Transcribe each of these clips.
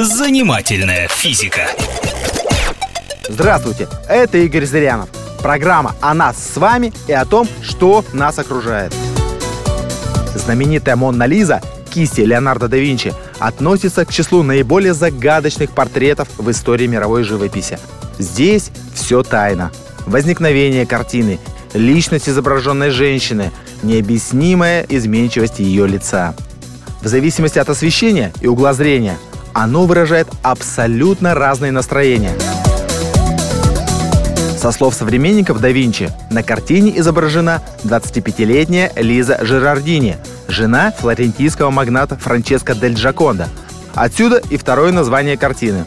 Занимательная физика. Здравствуйте, это Игорь Зырянов. Программа о нас с вами и о том, что нас окружает. Знаменитая Монна Лиза кисти Леонардо да Винчи относится к числу наиболее загадочных портретов в истории мировой живописи. Здесь все тайна. Возникновение картины, личность изображенной женщины, необъяснимая изменчивость ее лица. В зависимости от освещения и угла зрения оно выражает абсолютно разные настроения. Со слов современников да Винчи, на картине изображена 25-летняя Лиза Жерардини, жена флорентийского магната Франческо дель Джаконда. Отсюда и второе название картины.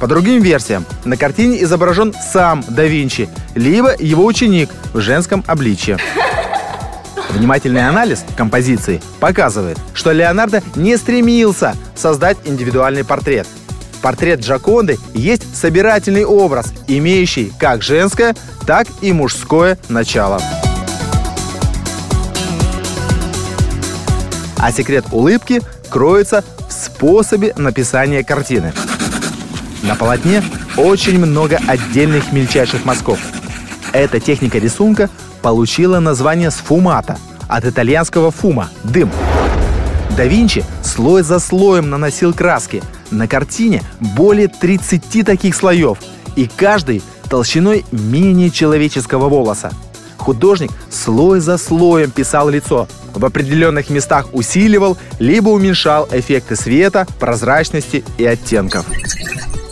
По другим версиям, на картине изображен сам да Винчи, либо его ученик в женском обличье. Внимательный анализ композиции показывает, что Леонардо не стремился создать индивидуальный портрет. Портрет Джаконды есть собирательный образ, имеющий как женское, так и мужское начало. А секрет улыбки кроется в способе написания картины. На полотне очень много отдельных мельчайших мазков. Эта техника рисунка получила название сфумата от итальянского фума – дым. Да Винчи слой за слоем наносил краски. На картине более 30 таких слоев, и каждый толщиной менее человеческого волоса. Художник слой за слоем писал лицо, в определенных местах усиливал либо уменьшал эффекты света, прозрачности и оттенков.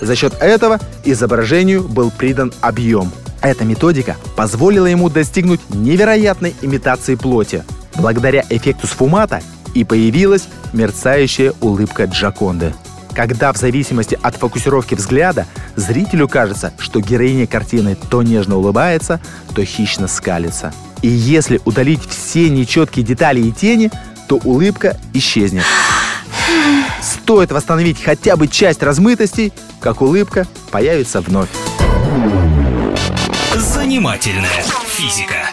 За счет этого изображению был придан объем. Эта методика позволила ему достигнуть невероятной имитации плоти. Благодаря эффекту сфумата и появилась мерцающая улыбка Джаконды. Когда в зависимости от фокусировки взгляда зрителю кажется, что героиня картины то нежно улыбается, то хищно скалится. И если удалить все нечеткие детали и тени, то улыбка исчезнет. Стоит восстановить хотя бы часть размытостей, как улыбка появится вновь. Занимательная физика.